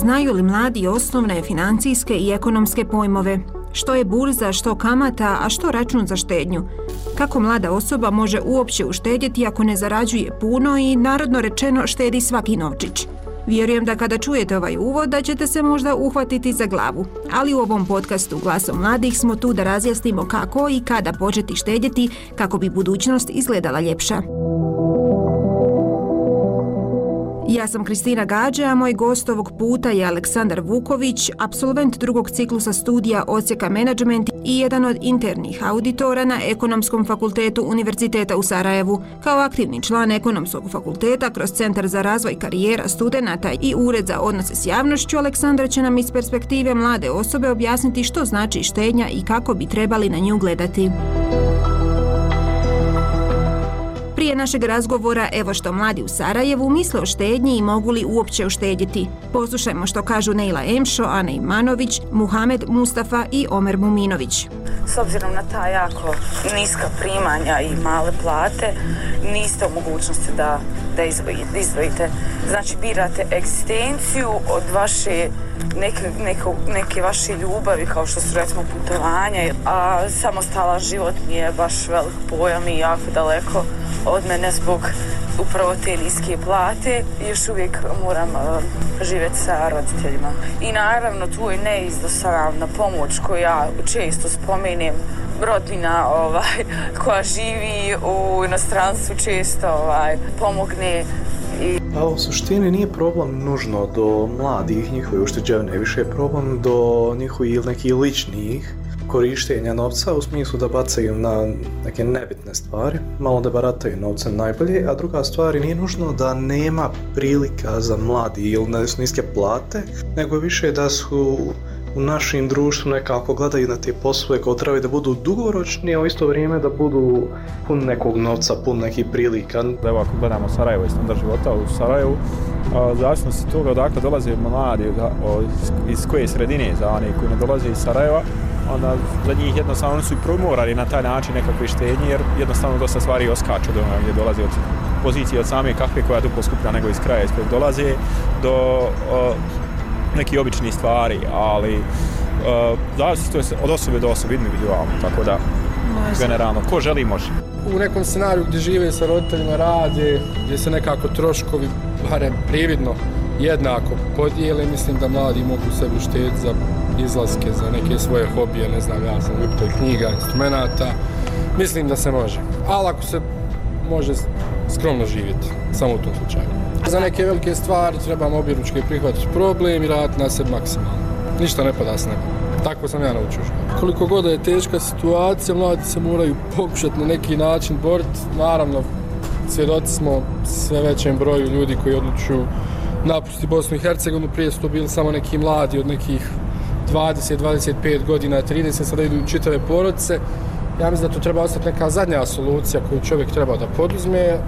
Znaju li mladi osnovne financijske i ekonomske pojmove? Što je burza, što kamata, a što račun za štednju? Kako mlada osoba može uopće uštedjeti ako ne zarađuje puno i narodno rečeno štedi svaki novčić? Vjerujem da kada čujete ovaj uvod da ćete se možda uhvatiti za glavu. Ali u ovom podcastu Glasom mladih smo tu da razjasnimo kako i kada početi štedjeti kako bi budućnost izgledala ljepša. Ja sam Kristina Gađe, a moj gost ovog puta je Aleksandar Vuković, absolvent drugog ciklusa studija Osijeka Management i jedan od internih auditora na Ekonomskom fakultetu Univerziteta u Sarajevu. Kao aktivni član Ekonomskog fakulteta kroz Centar za razvoj karijera studenta i Ured za odnose s javnošću, Aleksandar će nam iz perspektive mlade osobe objasniti što znači štednja i kako bi trebali na nju gledati. Prije našeg razgovora, evo što mladi u Sarajevu misle o štednji i mogu li uopće uštedjeti. Poslušajmo što kažu Neila Emšo, Ana Imanović, Muhamed Mustafa i Omer Muminović. S obzirom na ta jako niska primanja i male plate, niste u mogućnosti da, da izdvojite. Znači, birate eksistenciju od vaše neke, neke, neke vaše ljubavi kao što su recimo putovanja, a samostalan život mi je baš velik pojam i jako daleko od mene zbog upravo te niske plate. Još uvijek moram e, uh, živjeti sa roditeljima. I naravno tu je neizdostavna pomoć koju ja često spomenem rodina ovaj, koja živi u inostranstvu često ovaj, pomogne I... Pa u suštini nije problem nužno do mladih njihove ušteđevne, više je problem do njihovih nekih ličnih korištenja novca u smislu da bacaju na neke nebitne stvari, malo da barataju novcem najbolje, a druga stvar nije nužno da nema prilika za mladi ili da su niske plate, nego više da su u našem društvu nekako gledaju na te poslove koje trebaju da budu dugoročni, a u isto vrijeme da budu pun nekog novca, pun nekih prilika. Evo ako gledamo Sarajevo i standard života u Sarajevu, zavisno se toga odakle dolaze mladi, iz koje sredine za one koji ne dolaze iz Sarajeva, onda za njih jednostavno su i promorali na taj način nekakve štednje, jer jednostavno dosta stvari oskaču do gdje dolaze od pozicije od same kakve koja je duplo skuplja nego iz kraja iz kojeg dolaze, do o, neki obični stvari, ali uh, zavisi to je od osobe do osobe individualno, tako da može. generalno, ko želi može. U nekom scenariju gdje žive sa roditeljima rade, gdje se nekako troškovi, barem prividno, jednako podijele, mislim da mladi mogu sebi uštediti za izlaske, za neke svoje hobije, ne znam, ja sam ljubitelj knjiga, instrumenta, mislim da se može. Ali ako se može skromno živjeti, samo u tom slučaju. Za neke velike stvari trebamo objeručke prihvatiti problem i raditi na sebi maksimalno. Ništa ne pada s neba. Tako sam ja naučio što. Koliko god je teška situacija, mladi se moraju pokušati na neki način boriti. Naravno, svjedoci smo sve većem broju ljudi koji odlučuju napusti Bosnu i Hercegovinu. Prije su to bili samo neki mladi od nekih 20, 25 godina, 30, sada idu čitave porodice. Ja mislim da to treba ostati neka zadnja solucija koju čovjek treba da poduzme.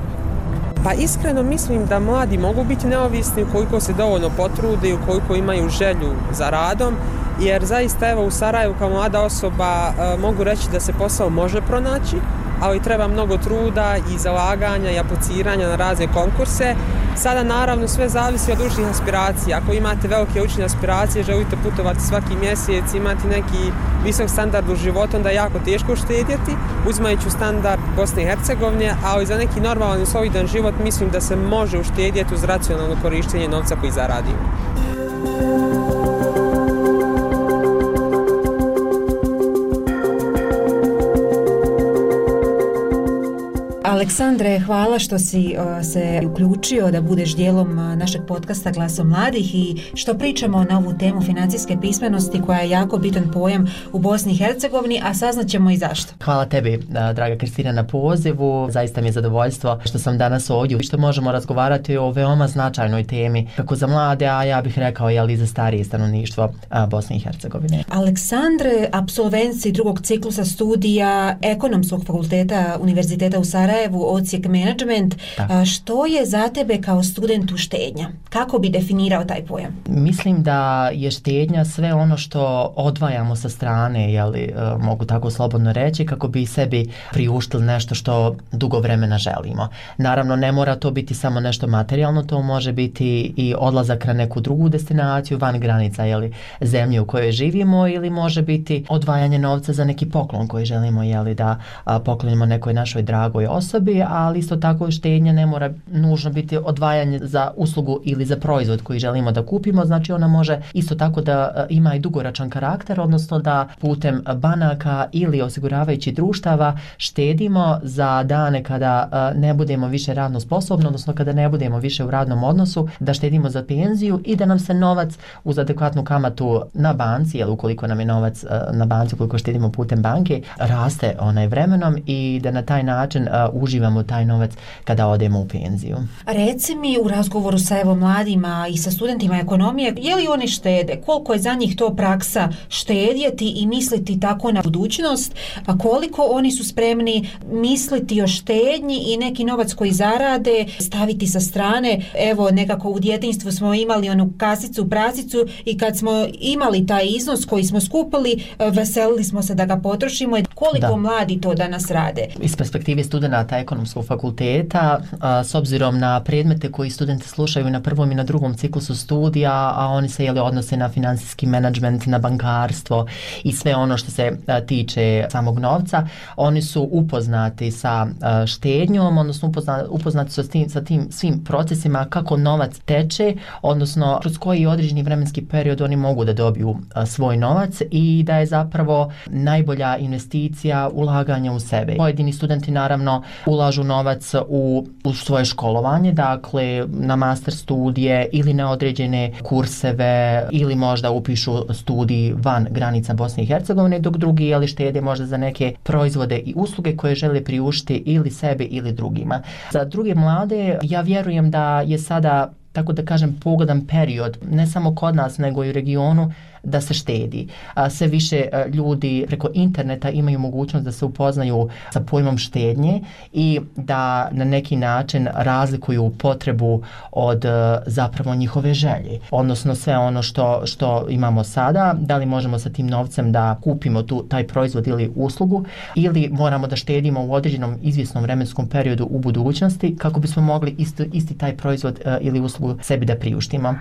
Pa iskreno mislim da mladi mogu biti neovisni ukoliko se dovoljno potrude i ukoliko imaju želju za radom, jer zaista evo u Sarajevu kao mlada osoba e, mogu reći da se posao može pronaći, ali treba mnogo truda i zalaganja i apliciranja na razne konkurse. Sada naravno sve zavisi od učnih aspiracija. Ako imate velike učne aspiracije, želite putovati svaki mjesec, imati neki visok standard u životu, onda je jako teško štedjeti, uzmajući standard Bosne i Hercegovine, ali za neki normalan i solidan život mislim da se može uštedjeti uz racionalno korištenje novca koji zaradimo. Aleksandre, hvala što si uh, se uključio da budeš dijelom uh, našeg podcasta Glasom mladih i što pričamo na ovu temu financijske pismenosti koja je jako bitan pojam u Bosni i Hercegovini, a saznaćemo i zašto. Hvala tebi, uh, draga Kristina, na pozivu. Zaista mi je zadovoljstvo što sam danas ovdje i što možemo razgovarati o veoma značajnoj temi, kako za mlade, a ja bih rekao i ali za starije stanovništvo Bosne i Hercegovine. Aleksandre, absolvenci drugog ciklusa studija Ekonomskog fakulteta Univerziteta u Sarajevu, Sarajevu, ocijek management. Da. Što je za tebe kao studentu štednja? Kako bi definirao taj pojam? Mislim da je štednja sve ono što odvajamo sa strane, jeli, e, mogu tako slobodno reći, kako bi sebi priuštili nešto što dugo vremena želimo. Naravno, ne mora to biti samo nešto materijalno, to može biti i odlazak na neku drugu destinaciju van granica jeli, zemlje u kojoj živimo ili može biti odvajanje novca za neki poklon koji želimo jeli, da poklonimo nekoj našoj dragoj osobi, ali isto tako štednja ne mora nužno biti odvajanje za uslugu ili za proizvod koji želimo da kupimo, znači ona može isto tako da e, ima i dugoračan karakter, odnosno da putem banaka ili osiguravajući društava štedimo za dane kada e, ne budemo više radno sposobni, odnosno kada ne budemo više u radnom odnosu, da štedimo za penziju i da nam se novac uz adekvatnu kamatu na banci, jel ukoliko nam je novac e, na banci, ukoliko štedimo putem banke, raste onaj vremenom i da na taj način u uživamo taj novac kada odemo u penziju. Reci mi u razgovoru sa evo mladima i sa studentima ekonomije, je li oni štede? Koliko je za njih to praksa štedjeti i misliti tako na budućnost? A koliko oni su spremni misliti o štednji i neki novac koji zarade staviti sa strane? Evo, nekako u djetinstvu smo imali onu kasicu, prasicu i kad smo imali taj iznos koji smo skupili, veselili smo se da ga potrošimo. Koliko da. mladi to danas rade? Iz perspektive studenta ekonomskog fakulteta, a, s obzirom na predmete koji studenti slušaju na prvom i na drugom ciklusu studija, a oni se jeli odnose na finansijski menadžment, na bankarstvo i sve ono što se a, tiče samog novca, oni su upoznati sa a, štednjom, odnosno upoznati, upoznati su s tim, sa tim svim procesima kako novac teče, odnosno kroz koji određeni vremenski period oni mogu da dobiju a, svoj novac i da je zapravo najbolja investicija ulaganja u sebe. Pojedini studenti naravno ulažu novac u, u svoje školovanje, dakle na master studije ili na određene kurseve ili možda upišu studij van granica Bosne i Hercegovine, dok drugi jeli štede možda za neke proizvode i usluge koje žele priušti ili sebi ili drugima. Za druge mlade ja vjerujem da je sada tako da kažem pogodan period ne samo kod nas nego i u regionu da se štedi. Sve više ljudi preko interneta imaju mogućnost da se upoznaju sa pojmom štednje i da na neki način razlikuju potrebu od zapravo njihove želje. Odnosno sve ono što, što imamo sada, da li možemo sa tim novcem da kupimo tu taj proizvod ili uslugu ili moramo da štedimo u određenom izvjesnom vremenskom periodu u budućnosti kako bismo mogli isti, isti taj proizvod ili uslugu sebi da priuštimo.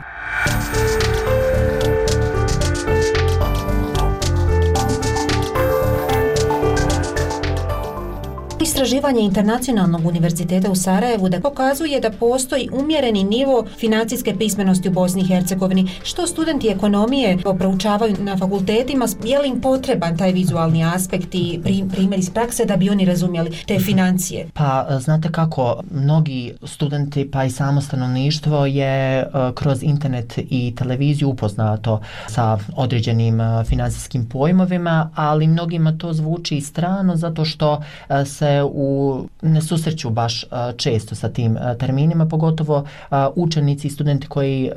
Istraživanje Internacionalnog univerziteta u Sarajevu da pokazuje da postoji umjereni nivo financijske pismenosti u Bosni i Hercegovini. Što studenti ekonomije proučavaju na fakultetima, je li im potreban taj vizualni aspekt i primjer iz prakse da bi oni razumjeli te financije? Pa, e, znate kako, mnogi studenti pa i samo stanovništvo je e, kroz internet i televiziju upoznato sa određenim e, financijskim pojmovima, ali mnogima to zvuči strano zato što se u, ne susreću baš često sa tim terminima, pogotovo učenici i studenti koji,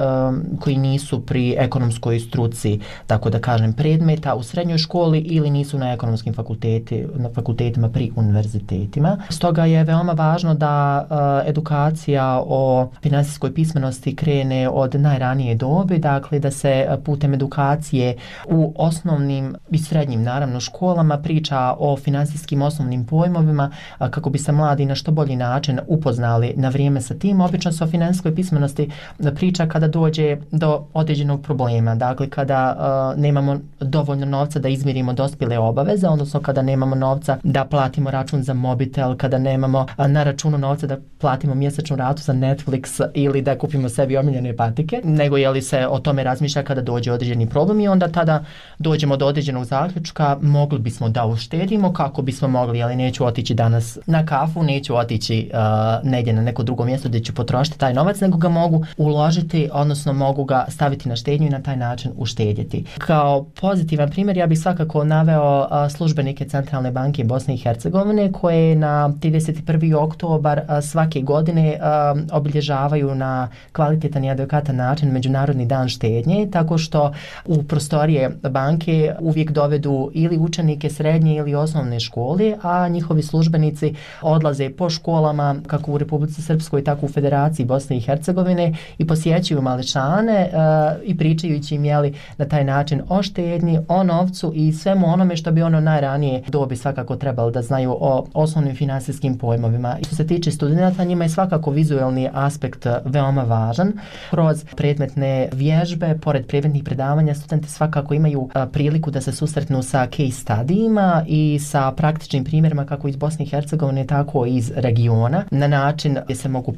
koji nisu pri ekonomskoj struci, tako da kažem, predmeta u srednjoj školi ili nisu na ekonomskim fakulteti, na fakultetima pri univerzitetima. Stoga je veoma važno da edukacija o finansijskoj pismenosti krene od najranije dobe, dakle da se putem edukacije u osnovnim i srednjim, naravno, školama priča o finansijskim osnovnim pojmovima kako bi se mladi na što bolji način upoznali na vrijeme sa tim. Obično se o finanskoj pismenosti e, priča kada dođe do određenog problema. Dakle, kada uh, nemamo dovoljno novca da izmirimo dospile obaveze, odnosno kada nemamo novca da platimo račun za mobitel, kada nemamo uh, na računu novca da platimo mjesečnu ratu za Netflix ili da kupimo sebi omiljene patike, nego je li se o tome razmišlja kada dođe određeni problem i onda tada dođemo do određenog zaključka, mogli bismo da uštedimo kako bismo mogli, ali neću otići danas na kafu, neću otići uh, negdje na neko drugo mjesto gdje ću potrošiti taj novac, nego ga mogu uložiti, odnosno mogu ga staviti na štednju i na taj način uštedjeti. Kao pozitivan primjer, ja bih svakako naveo uh, službenike Centralne banke Bosne i Hercegovine koje na 31. oktobar uh, svake godine uh, obilježavaju na kvalitetan i adekatan način Međunarodni dan štednje, tako što u prostorije banke uvijek dovedu ili učenike srednje ili osnovne škole, a njihovi službenici službenici odlaze po školama kako u Republici Srpskoj tako u Federaciji Bosne i Hercegovine i posjećuju maličane uh, e, i pričajući im jeli, na taj način o štednji, o novcu i svemu onome što bi ono najranije dobi svakako trebalo da znaju o osnovnim finansijskim pojmovima. I što se tiče studenta, njima je svakako vizuelni aspekt veoma važan. Kroz predmetne vježbe, pored predmetnih predavanja, studenti svakako imaju e, priliku da se susretnu sa case studijima i sa praktičnim primjerima kako iz Bosne i Hercegovine, tako i iz regiona, na način gdje se mogu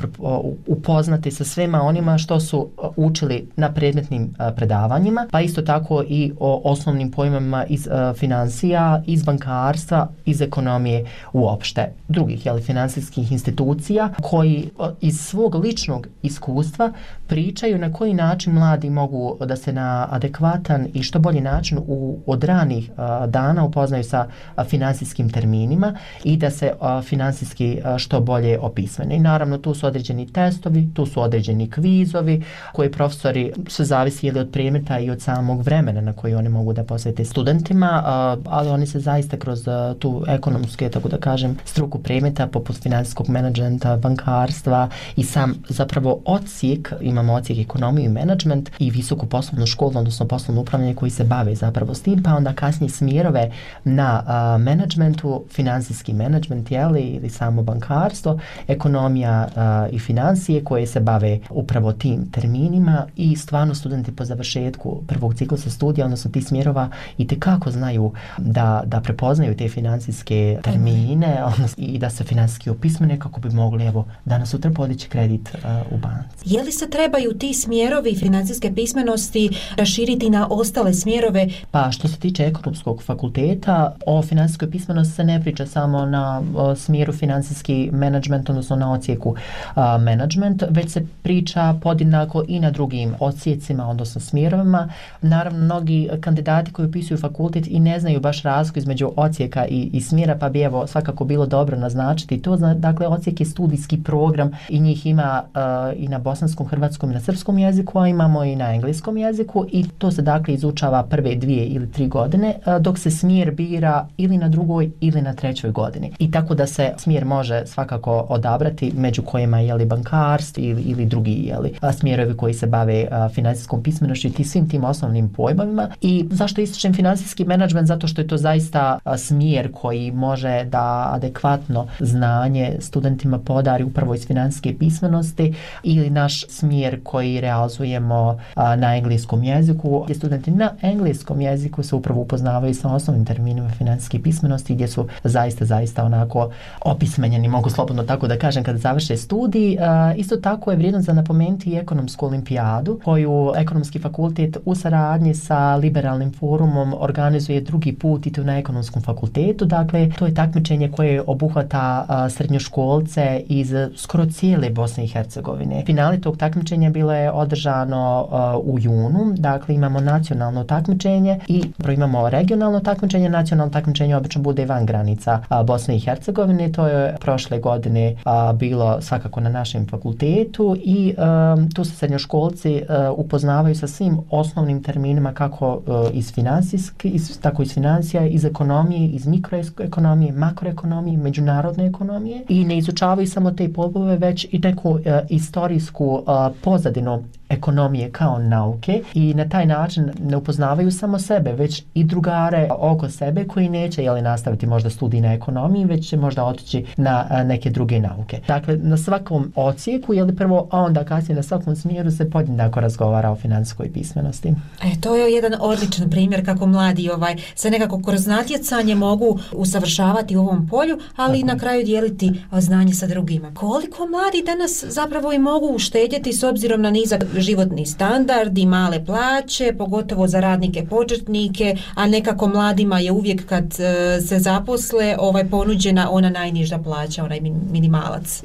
upoznati sa svema onima što su učili na predmetnim predavanjima, pa isto tako i o osnovnim pojmama iz financija, iz bankarstva, iz ekonomije uopšte. Drugih, jeli, finansijskih institucija koji iz svog ličnog iskustva pričaju na koji način mladi mogu da se na adekvatan i što bolji način u od ranih dana upoznaju sa finansijskim terminima i da se finansijski što bolje opismene. I naravno tu su određeni testovi, tu su određeni kvizovi koji profesori se zavisi ili od predmeta i od samog vremena na koji oni mogu da posvete studentima, a, ali oni se zaista kroz tu ekonomske, tako da kažem, struku predmeta poput finansijskog menadžmenta, bankarstva i sam zapravo ocijek, imamo ocijek ekonomiju i menadžment i visoku poslovnu školu, odnosno poslovno upravljanje koji se bave zapravo s tim, pa onda kasnije smjerove na a, menadžmentu, finansijski menadžment, jeli, ili samo bankarstvo, ekonomija uh, i financije koje se bave upravo tim terminima i stvarno studenti po završetku prvog ciklusa studija, odnosno ti smjerova i te kako znaju da, da prepoznaju te finansijske termine odnosno, i da se finansijski opismene kako bi mogli evo danas sutra podići kredit uh, u banci. Je li se trebaju ti smjerovi financijske pismenosti raširiti na ostale smjerove? Pa što se tiče ekonomskog fakulteta, o finansijskoj pismenosti se ne priča samo na o, smjeru finansijski menadžment, odnosno na ocijeku a, menadžment, već se priča podjednako i na drugim ocijecima, odnosno smjerovima. Naravno, mnogi kandidati koji upisuju fakultet i ne znaju baš razliku između ocijeka i, i smjera, pa bi evo svakako bilo dobro naznačiti to. Dakle, ocijek je studijski program i njih ima a, i na bosanskom, hrvatskom i na srpskom jeziku, a imamo i na engleskom jeziku i to se dakle izučava prve dvije ili tri godine, dok se smjer bira ili na drugoj ili na trećoj godini. I tako da se smjer može svakako odabrati među kojima je li bankarstvo ili, ili drugi je li smjerovi koji se bave finansijskom pismenošću i svim tim osnovnim pojmovima. I zašto ističem finansijski menadžment? Zato što je to zaista smjer koji može da adekvatno znanje studentima podari upravo iz finansijske pismenosti ili naš smjer koji realizujemo na engleskom jeziku gdje studenti na engleskom jeziku se upravo upoznavaju sa osnovnim terminima finansijske pismenosti gdje su zaista, zaista onako opismenjeni, mogu slobodno tako da kažem, kada završe studij. Uh, isto tako je vrijedno za napomenuti i ekonomsku olimpijadu koju ekonomski fakultet u saradnji sa liberalnim forumom organizuje drugi put i to na ekonomskom fakultetu. Dakle, to je takmičenje koje obuhvata uh, srednjoškolce iz skoro cijele Bosne i Hercegovine. Finali tog takmičenja bilo je održano uh, u junu, dakle imamo nacionalno takmičenje i imamo regionalno takmičenje, nacionalno takmičenje obično bude van granica Bosne Bosne i Hercegovine, to je prošle godine a, bilo svakako na našem fakultetu i a, tu se srednjoškolci a, upoznavaju sa svim osnovnim terminima kako a, iz finansijske, iz, tako iz financija, iz ekonomije, iz mikroekonomije, makroekonomije, međunarodne ekonomije i ne izučavaju samo te pobove, već i neku a, istorijsku a, pozadinu ekonomije kao nauke i na taj način ne upoznavaju samo sebe, već i drugare oko sebe koji neće jeli, nastaviti možda studij na ekonomiji, već će možda otići na a, neke druge nauke. Dakle, na svakom ocijeku, jeli prvo, a onda kasnije na svakom smjeru se podjednako razgovara o financijskoj pismenosti. E, to je jedan odličan primjer kako mladi ovaj se nekako kroz natjecanje mogu usavršavati u ovom polju, ali i na kraju dijeliti znanje sa drugima. Koliko mladi danas zapravo i mogu uštedjeti s obzirom na nizak životni standard i male plaće, pogotovo za radnike početnike, a nekako mladima je uvijek kad e, se zaposle ovaj ponuđena ona najniža plaća, onaj minimalac.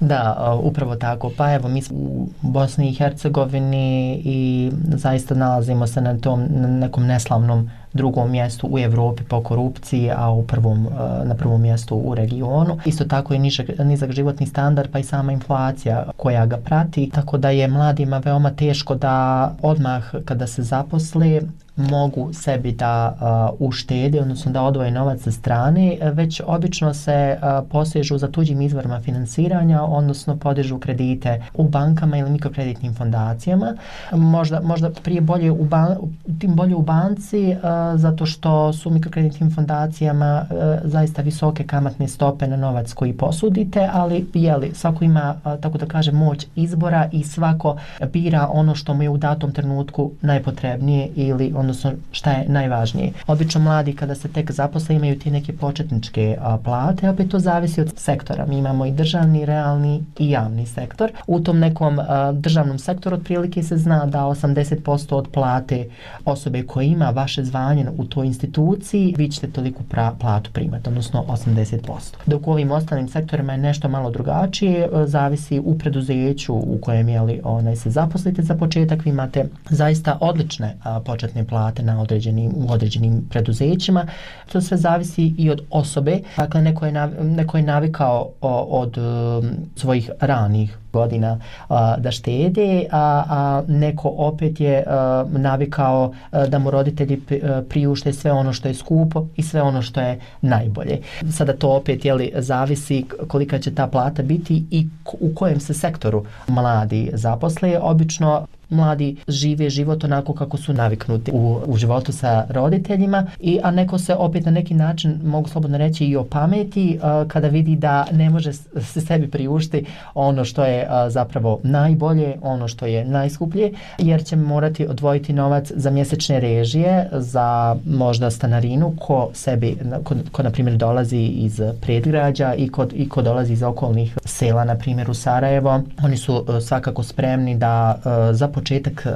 Da, upravo tako. Pa evo, mi smo u Bosni i Hercegovini i zaista nalazimo se na tom na nekom neslavnom drugom mjestu u Evropi po korupciji, a u prvom, e, na prvom mjestu u regionu. Isto tako je nižak, nizak životni standard pa i sama inflacija koja ga prati, tako da je mladima veoma teško da odmah kada se zaposle mogu sebi da uh, uštede, odnosno da odvoje novac sa strane, već obično se uh, posežu za tuđim izvorima finansiranja, odnosno podižu kredite u bankama ili mikrokreditnim fondacijama. Možda, možda prije bolje u, ban, tim bolje u banci, uh, zato što su mikrokreditnim fondacijama uh, zaista visoke kamatne stope na novac koji posudite, ali jeli, svako ima, uh, tako da kaže, moć izbora i svako bira ono što mu je u datom trenutku najpotrebnije ili odnosno šta je najvažnije. Obično mladi kada se tek zaposle imaju ti neke početničke a, plate, opet to zavisi od sektora. Mi imamo i državni, realni i javni sektor. U tom nekom a, državnom sektoru otprilike se zna da 80% od plate osobe koja ima vaše zvanje u toj instituciji, vi ćete toliko pra, platu primati, odnosno 80%. Dok u ovim ostalim sektorima je nešto malo drugačije, a, zavisi u preduzeću u kojem je li onaj se zaposlite za početak, vi imate zaista odlične a, početne plate na određenim, u određenim preduzećima. To sve zavisi i od osobe. Dakle, neko je, nav, neko je navikao od um, svojih ranih godina a, da štede, a, a neko opet je a, navikao a, da mu roditelji priušte sve ono što je skupo i sve ono što je najbolje. Sada to opet jeli, zavisi kolika će ta plata biti i u kojem se sektoru mladi zaposle. Obično mladi žive život onako kako su naviknuti u, u životu sa roditeljima i a neko se opet na neki način mogu slobodno reći i opameti uh, kada vidi da ne može se sebi priušti ono što je uh, zapravo najbolje, ono što je najskuplje jer će morati odvojiti novac za mjesečne režije, za možda stanarinu ko sebi ko, ko na primjer dolazi iz predgrađa i ko, i ko dolazi iz okolnih sela na primjer u Sarajevo. Oni su uh, svakako spremni da uh, za početak uh,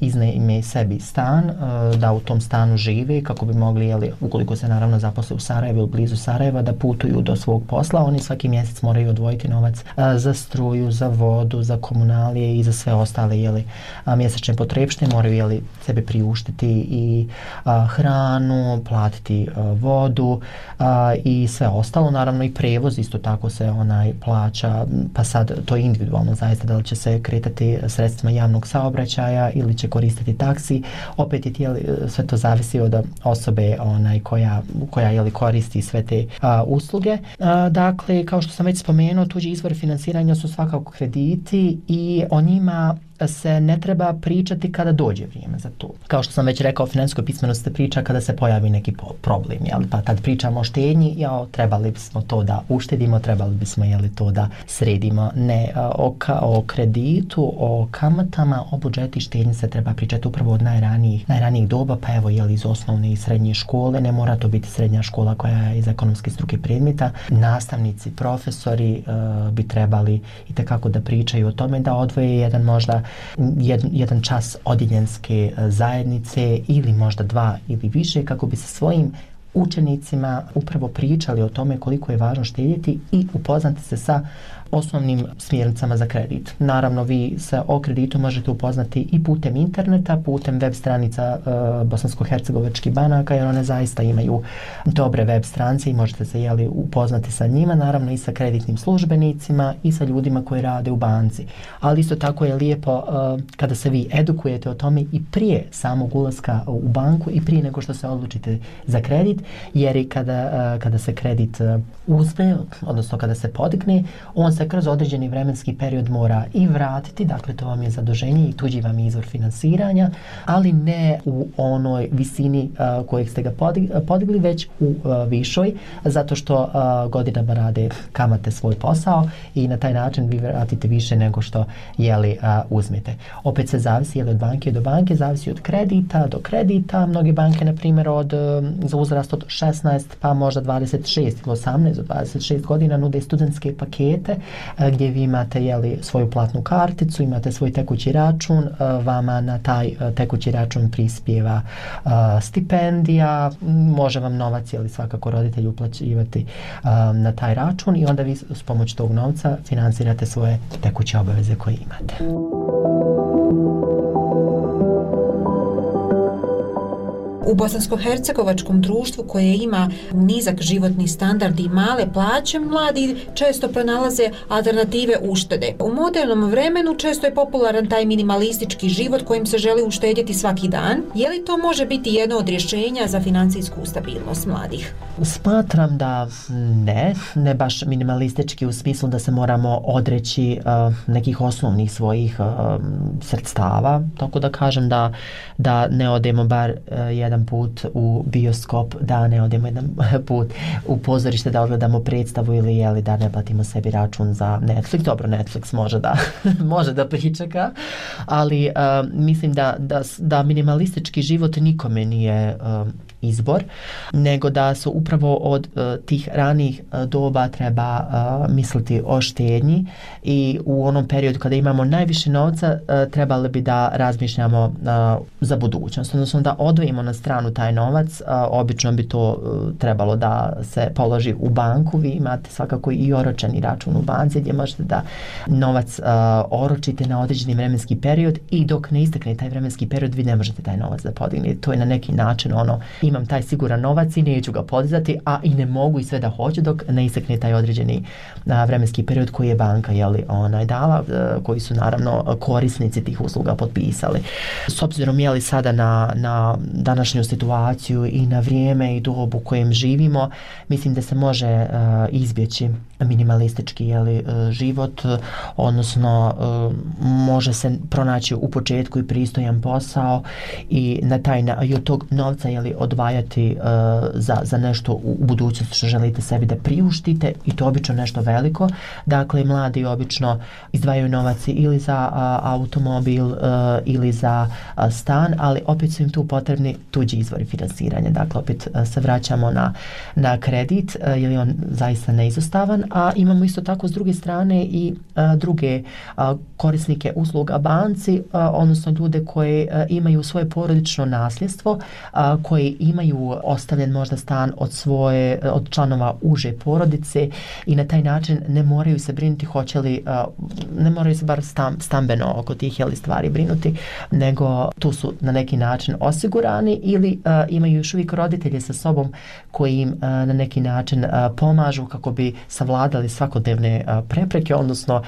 iznajme sebi stan, uh, da u tom stanu žive kako bi mogli, jeli, ukoliko se naravno zaposle u Sarajevu ili blizu Sarajeva, da putuju do svog posla. Oni svaki mjesec moraju odvojiti novac uh, za struju, za vodu, za komunalije i za sve ostale jeli, uh, mjesečne potrebšte. Moraju jeli, sebe priuštiti i uh, hranu, platiti uh, vodu uh, i sve ostalo. Naravno i prevoz isto tako se onaj plaća, pa sad to je individualno zaista da li će se kretati sredstvima javnog saobraćaja ili će koristiti taksi. Opet je tijeli, e, sve to zavisi od osobe onaj koja, koja je li koristi sve te a, usluge. A, dakle, kao što sam već spomenuo, tuđi izvor finansiranja su svakako krediti i o njima se ne treba pričati kada dođe vrijeme za to. Kao što sam već rekao, financijskoj pismenosti se priča kada se pojavi neki problem, jel? pa tad pričamo o štenji, jao, trebali bismo to da uštedimo, trebali bismo jeli, to da sredimo. Ne, o, ka, o kreditu, o kamatama, o budžeti štenji se treba pričati upravo od najranijih, najranijih doba, pa evo jeli, iz osnovne i srednje škole, ne mora to biti srednja škola koja je iz ekonomske struke predmeta, nastavnici, profesori uh, bi trebali i tekako da pričaju o tome, da odvoje jedan možda jedan, jedan čas odjeljenske e, zajednice ili možda dva ili više kako bi sa svojim učenicima upravo pričali o tome koliko je važno štedjeti i upoznati se sa osnovnim smjernicama za kredit. Naravno, vi se o kreditu možete upoznati i putem interneta, putem web stranica e, Bosansko-Hercegovačkih banaka, jer one zaista imaju dobre web stranice i možete se jeli, upoznati sa njima, naravno i sa kreditnim službenicima i sa ljudima koji rade u banci. Ali isto tako je lijepo e, kada se vi edukujete o tome i prije samog ulaska u banku i prije nego što se odlučite za kredit, jer i kada, e, kada se kredit e, uzme, odnosno kada se podigne, on se kroz određeni vremenski period mora i vratiti, dakle to vam je zaduženje i tuđi vam je izvor finansiranja, ali ne u onoj visini uh, kojeg ste ga podigli, već u uh, višoj, zato što uh, godinama rade kamate svoj posao i na taj način vi vratite više nego što jeli uh, uzmete. Opet se zavisi jeli od banke do banke, zavisi od kredita do kredita. Mnoge banke, na primjer, od, uh, za uzrast od 16 pa možda 26 ili 18 do 26 godina nude studentske pakete E, gdje vi imate jeli, svoju platnu karticu, imate svoj tekući račun, e, vama na taj e, tekući račun prispjeva stipendija, može vam novac jeli, svakako roditelji uplaćivati na taj račun i onda vi s pomoć tog novca financirate svoje tekuće obaveze koje imate. U bosansko-hercegovačkom društvu koje ima nizak životni standard i male plaće, mladi često pronalaze alternative uštede. U modernom vremenu često je popularan taj minimalistički život kojim se želi uštedjeti svaki dan. Je li to može biti jedno od rješenja za financijsku stabilnost mladih? Smatram da ne, ne baš minimalistički u smislu da se moramo odreći uh, nekih osnovnih svojih uh, sredstava, tako da kažem da, da ne odemo bar uh, jedan put u bioskop, da ne odemo jedan put u pozorište da odgledamo predstavu ili jeli da ne platimo sebi račun za Netflix. Dobro, Netflix može da može da pričeka, ali uh, mislim da, da, da minimalistički život nikome nije uh, izbor, nego da su upravo od uh, tih ranih uh, doba treba uh, misliti o štednji i u onom periodu kada imamo najviše novca uh, trebali bi da razmišljamo uh, za budućnost, odnosno da odvojimo na stranu taj novac, uh, obično bi to uh, trebalo da se položi u banku, vi imate svakako i oročeni račun u banci gdje možete da novac uh, oročite na određeni vremenski period i dok ne istekne taj vremenski period vi ne možete taj novac da podignete. To je na neki način ono, imam taj siguran novac i neću ga podizati, a i ne mogu i sve da hoću dok ne isekne taj određeni a, vremenski period koji je banka jeli, onaj, dala, a, koji su naravno korisnici tih usluga potpisali. S obzirom jeli sada na, na današnju situaciju i na vrijeme i dobu u kojem živimo, mislim da se može a, izbjeći minimalistički jeli, e, život, e, odnosno e, može se pronaći u početku i pristojan posao i na taj na, i od tog novca jeli, odvajati za, za nešto u budućnosti što želite sebi da priuštite i to obično nešto veliko. Dakle, mladi obično izdvajaju novac ili za a, automobil a, ili za a, stan, ali opet su im tu potrebni tuđi izvori finansiranja. Dakle, opet a, se vraćamo na, na kredit, uh, jer je on zaista neizostavan, a imamo isto tako s druge strane i a, druge a, korisnike usluga banci, a, odnosno ljude koje a, imaju svoje porodično nasljedstvo, a, koji imaju ostavljen možda stan od svoje od članova uže porodice i na taj način ne moraju se brinuti hoće li ne moraju se bar stam, stambeno oko tih jeli stvari brinuti nego tu su na neki način osigurani ili a, imaju još uvijek roditelje sa sobom koji im a, na neki način a, pomažu kako bi savladali svakodnevne prepreke odnosno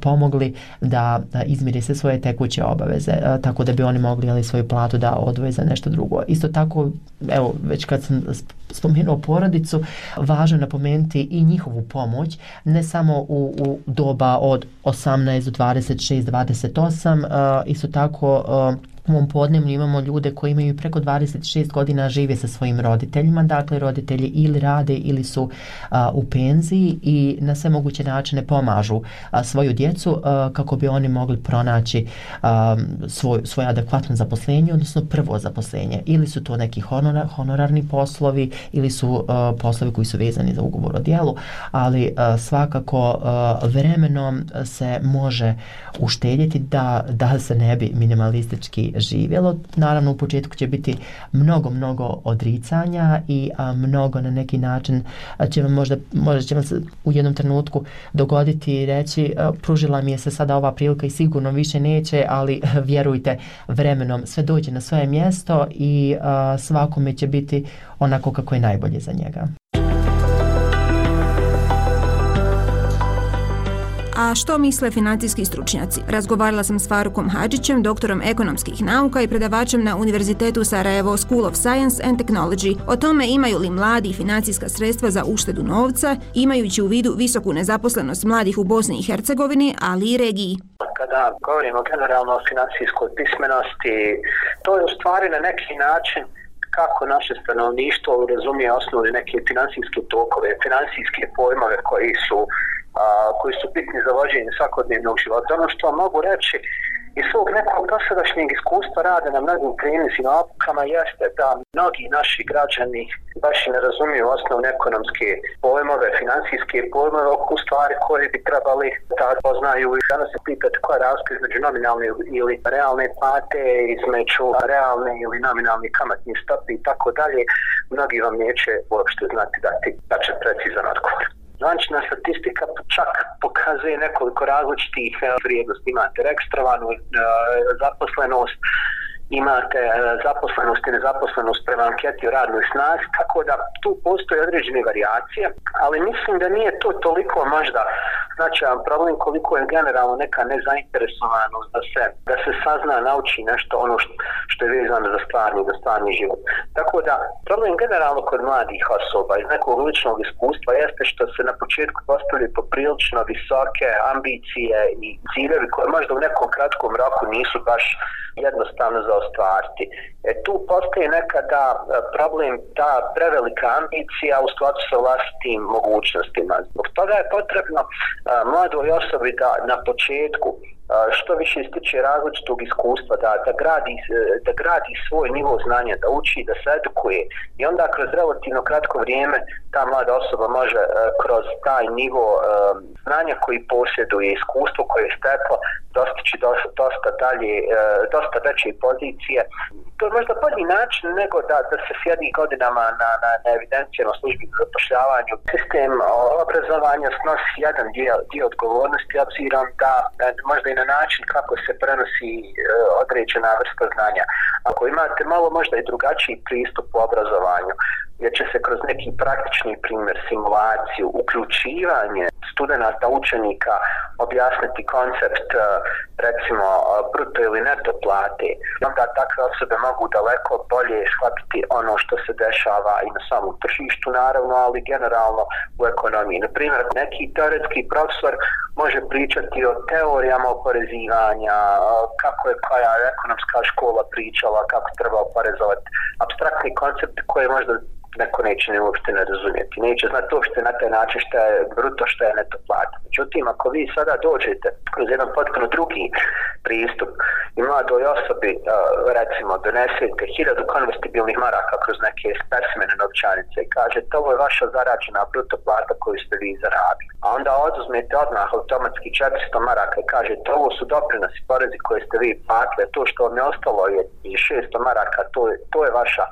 pomogli da izmiri se svoje tekuće obaveze tako da bi oni mogli ali svoju platu da odvoje za nešto drugo. Isto tako evo, već kad sam spomenuo porodicu, važno napomenuti i njihovu pomoć, ne samo u, u doba od 18 do 26, 28, uh, isto tako uh, u mom podnemlju imamo ljude koji imaju preko 26 godina žive sa svojim roditeljima, dakle roditelji ili rade ili su a, u penziji i na sve moguće načine pomažu a, svoju djecu a, kako bi oni mogli pronaći a, svoj, svoje adekvatno zaposlenje, odnosno prvo zaposlenje. Ili su to neki honora, honorarni poslovi ili su a, poslovi koji su vezani za ugovor o dijelu, ali a, svakako a, vremenom se može uštedjeti da, da se ne bi minimalistički živjelo. Naravno, u početku će biti mnogo, mnogo odricanja i a, mnogo na neki način a, će vam možda, možda će vam se u jednom trenutku dogoditi i reći a, pružila mi je se sada ova prilika i sigurno više neće, ali vjerujte, vremenom sve dođe na svoje mjesto i a, svakome će biti onako kako je najbolje za njega. A što misle financijski stručnjaci? Razgovarala sam s Farukom Hadžićem, doktorom ekonomskih nauka i predavačem na Univerzitetu Sarajevo School of Science and Technology o tome imaju li mladi financijska sredstva za uštedu novca, imajući u vidu visoku nezaposlenost mladih u Bosni i Hercegovini, ali i regiji. Pa kada govorimo generalno o financijskoj pismenosti, to je u stvari na neki način kako naše stanovništvo razumije osnovne neke financijske tokove, finansijske pojmove koji su a, koji su bitni za vođenje svakodnevnog života. Ono što mogu reći iz svog nekog dosadašnjeg iskustva rade na mnogim klinicima opukama jeste da mnogi naši građani baš ne razumiju osnovne ekonomske pojmove, financijske pojmove u stvari koje bi trebali da poznaju i danas se pitati koja je razlika između nominalne ili realne plate, između realne ili nominalne kamatne stope i tako dalje. Mnogi vam neće uopšte znati dati tačan precizan odgovor. Zvančna statistika čak pokazuje nekoliko različitih vrijednosti. Imate rekstrovanu e, zaposlenost, imate e, zaposlenost i nezaposlenost prema anketi o radnoj snazi, tako da tu postoje određene variacije, ali mislim da nije to toliko možda značajan problem koliko je generalno neka nezainteresovanost da se, da se sazna, nauči nešto ono što, što je vezano za stvarni, za stvarni život. Tako da problem generalno kod mladih osoba iz nekog ličnog iskustva jeste što se na početku postavljaju poprilično visoke ambicije i ciljevi koje možda u nekom kratkom roku nisu baš jednostavno za ostvariti. E, tu postoji nekada e, problem ta prevelika ambicija u skladu sa vlastitim mogućnostima. Zbog toga je potrebno mladoj osobi da na početku što više stiče različitog iskustva, da, da, gradi, e, da gradi svoj nivo znanja, da uči, da se edukuje i onda kroz relativno kratko vrijeme ta mlada osoba može e, kroz taj nivo e, znanja koji posjeduje, iskustvo koje je steklo, dostići dosta, dosta dalje, dosta veće pozicije. To je možda bolji način nego da, da se sjedi godinama na, na, na evidencijama službi za zapošljavanju. Sistem obrazovanja snosi jedan dio, dio odgovornosti, obzirom da možda i na način kako se prenosi e, određena vrsta znanja. Ako imate malo možda i drugačiji pristup u obrazovanju, jer će se kroz neki praktični primjer, simulaciju, uključivanje studenta, učenika objasniti koncept e, recimo e, bruto ili neto plate, onda takve osobe mogu daleko bolje shvatiti ono što se dešava i na samom tržištu naravno, ali generalno u ekonomiji. Na primjer, neki teoretski profesor može pričati o teorijama oporezivanja, kako je koja ekonomska škola pričala, kako treba oporezovati abstraktni koncept koji možda neko neće ne uopšte ne razumijeti. Neće znati uopšte na taj način šta je bruto, šta je neto plata. Međutim, ako vi sada dođete kroz jedan potpuno drugi pristup i mladoj osobi, recimo, donesete hiljadu konvestibilnih maraka kroz neke specimene novčanice i kažete ovo je vaša zarađena bruto plata koju ste vi zaradili. A onda oduzmete odmah automatski 400 maraka i kažete ovo su doprinosi porezi koje ste vi platili, to što vam je ostalo je 600 maraka, to je, to je vaša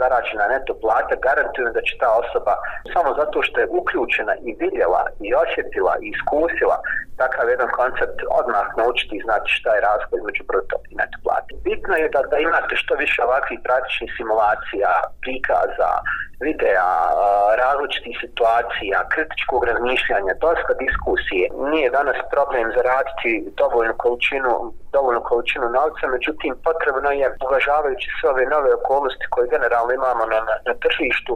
zarađena neto plata, garantujem da će ta osoba samo zato što je uključena i vidjela i osjetila i iskusila takav jedan koncept odmah naučiti i znati šta je razlog između bruto i neto plate. Bitno je da, da imate što više ovakvih praktičnih simulacija, prikaza, videa, različitih situacija, kritičkog razmišljanja, dosta diskusije. Nije danas problem zaraditi dovoljnu količinu, dovoljnu količinu novca, međutim potrebno je, uvažavajući sve ove nove okolnosti koje generalno imamo na, na, na tržištu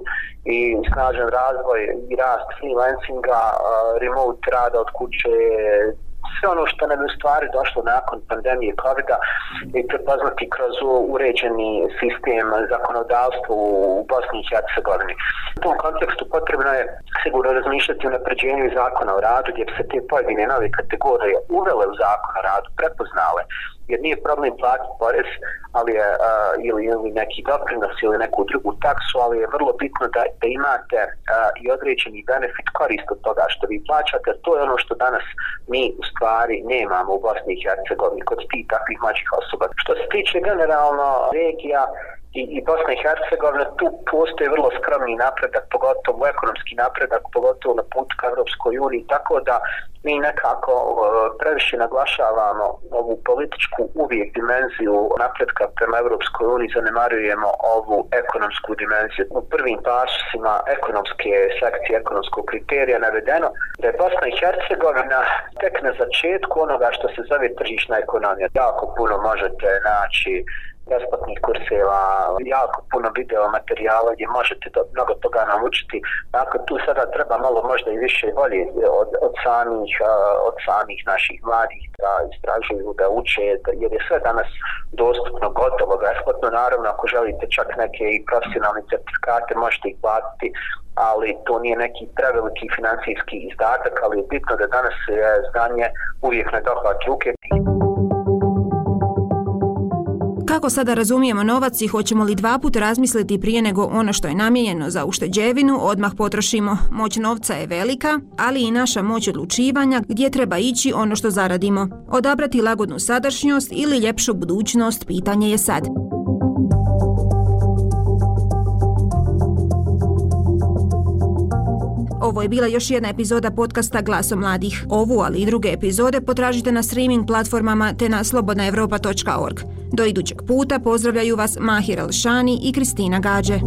i snažan razvoj i rast freelancinga, remote rada od kuće, sve ono što nam je u stvari došlo nakon pandemije covid i prepoznati kroz uređeni sistem zakonodavstva u Bosni i Hercegovini. U tom kontekstu potrebno je sigurno razmišljati o napređenju zakona o radu gdje se te pojedine nove kategorije uvele u zakon o radu, prepoznale jer nije problem platiti porez ali je, uh, ili, ili neki doprinos ili neku drugu taksu, ali je vrlo bitno da, da imate uh, i određeni benefit korist od toga što vi plaćate, to je ono što danas mi u stvari nemamo u Bosni i Hercegovini kod tih takvih mlađih osoba. Što se tiče generalno regija, i, i Bosna i Hercegovina, tu postoje vrlo skromni napredak, pogotovo ekonomski napredak, pogotovo na putu ka Evropskoj uniji, tako da mi nekako previše naglašavamo ovu političku uvijek dimenziju napretka prema Evropskoj uniji, zanemarujemo ovu ekonomsku dimenziju. U prvim pasima ekonomske sekcije ekonomskog kriterija navedeno da je Bosna i Hercegovina tek na začetku onoga što se zove tržišna ekonomija. Jako puno možete naći besplatnih kurseva, jako puno video materijala gdje možete do, mnogo toga naučiti. Dakle, tu sada treba malo možda i više volje od, od, samih, od samih naših mladih da istražuju, da uče, da, jer je sve danas dostupno, gotovo, besplatno. Naravno, ako želite čak neke i profesionalne certifikate, možete ih platiti, ali to nije neki preveliki financijski izdatak, ali je bitno da danas je znanje uvijek na dohvat ruke. Kako sada razumijemo novac i hoćemo li dva put razmisliti prije nego ono što je namijenjeno za ušteđevinu, odmah potrošimo. Moć novca je velika, ali i naša moć odlučivanja gdje treba ići ono što zaradimo. Odabrati lagodnu sadašnjost ili ljepšu budućnost, pitanje je sad. Ovo je bila još jedna epizoda podcasta Glaso mladih. Ovu, ali i druge epizode potražite na streaming platformama te na slobodnaevropa.org. Do idućeg puta pozdravljaju vas Mahir Alšani i Kristina Gađe.